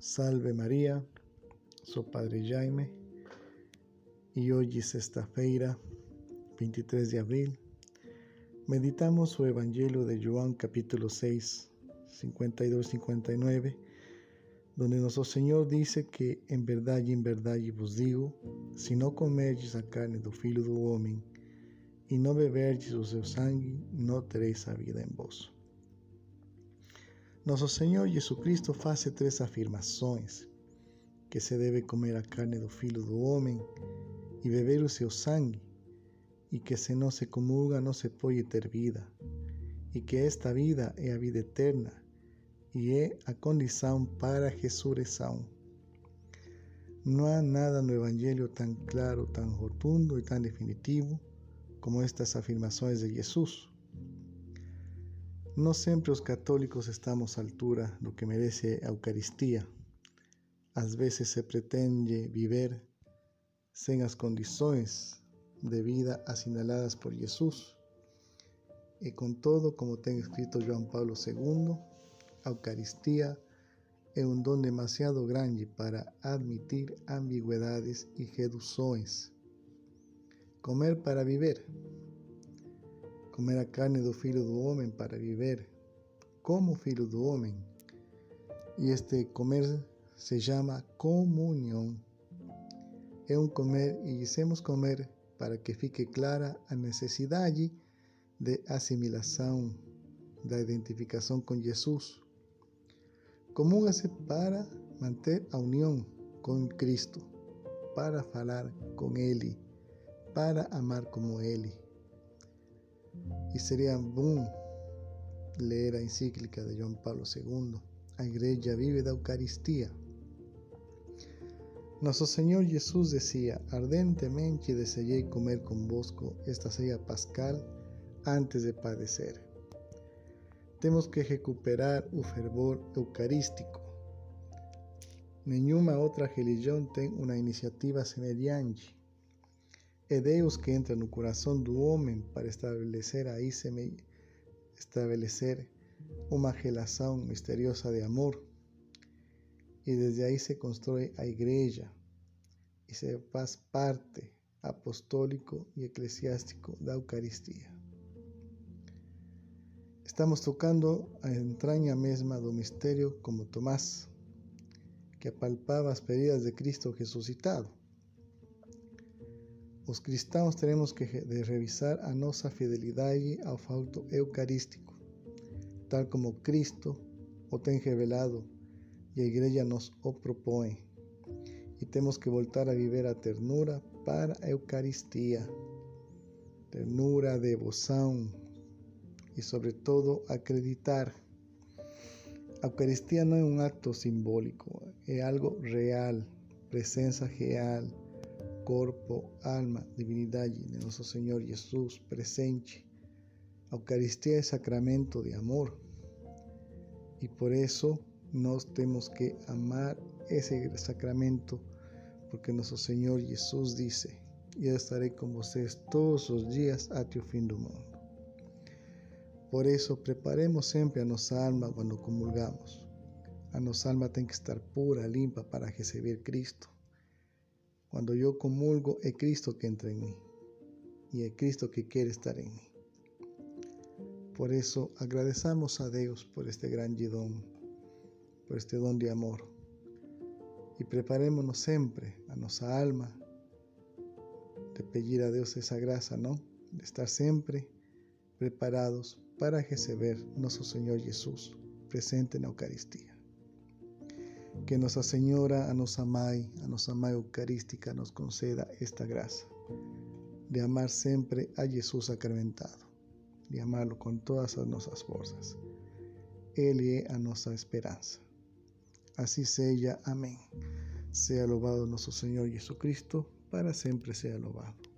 Salve María, sou Padre Jaime e hoje, sexta-feira, 23 de abril, meditamos o Evangelho de João, capítulo 6, 52-59, donde nosso Senhor disse que, em verdade, em verdade vos digo, se não comerdes a carne do Filho do Homem e não beberdes o seu sangue, não tereis a vida em vós. Nosso Senhor Jesucristo faz três afirmações: que se deve comer a carne do Filho do Homem e beber o seu sangue, e que se não se comulga não se pode ter vida, e que esta vida é a vida eterna e é a condição para a ressurreição. Não há nada no Evangelho tão claro, tão rotundo e tão definitivo como estas afirmações de Jesus. No sempre os católicos estamos à altura do que merece a Eucaristia. Às vezes se pretende viver sem as condições de vida assinaladas por Jesus. E com todo, como tem escrito João Paulo II, a Eucaristia é um dom demasiado grande para admitir ambiguidades e reduções. Comer para viver comer a carne do Filho do Homem para viver como Filho do Homem. E este comer se chama comunhão. É um comer e dizemos comer para que fique clara a necessidade de assimilação, da identificação com Jesus. Comunga-se para manter a união com Cristo, para falar com Ele, para amar como Ele. E seria bom ler a encíclica de João Paulo II, A Igreja Vive da Eucaristia. Nosso Senhor Jesus dizia: Ardentemente desejei comer convosco esta ceia pascal antes de padecer. Temos que recuperar o fervor eucarístico. Nenhuma outra religião tem uma iniciativa semelhante. É Deus que entra no coração do homem para estabelecer aí estabelecer uma relação misteriosa de amor. E desde aí se constrói a igreja e se faz parte apostólico e eclesiástico da Eucaristia. Estamos tocando a entranha mesma do mistério como Tomás, que apalpava as feridas de Cristo ressuscitado. Os cristãos teremos que revisar a nossa fidelidade ao facto eucarístico, tal como Cristo o tem revelado e a Igreja nos o propõe. E temos que voltar a viver a ternura para a Eucaristia, ternura, devoção e, sobretudo, acreditar. A Eucaristia não é um acto simbólico, é algo real, presença real corpo, alma, divinidade de nosso Senhor Jesus presente. A Eucaristia é sacramento de amor e por isso nós temos que amar esse sacramento, porque nosso Senhor Jesus disse: Eu estarei com vocês todos os dias até o fim do mundo. Por isso, preparemos sempre a nossa alma quando comulgamos. A nossa alma tem que estar pura, limpa para receber Cristo. Cuando yo comulgo, es Cristo que entra en mí y es Cristo que quiere estar en mí. Por eso agradecemos a Dios por este gran don, por este don de amor. Y preparémonos siempre a nuestra alma de pedir a Dios esa gracia, ¿no? De estar siempre preparados para recibir nuestro Señor Jesús presente en la Eucaristía. Que Nossa Senhora, a nossa mãe, a nossa mãe eucarística, nos conceda esta graça de amar sempre a Jesus sacramentado, de amá-lo com todas as nossas forças. Ele é a nossa esperança. Assim seja. Amém. Seja louvado nosso Senhor Jesus Cristo, para sempre seja louvado.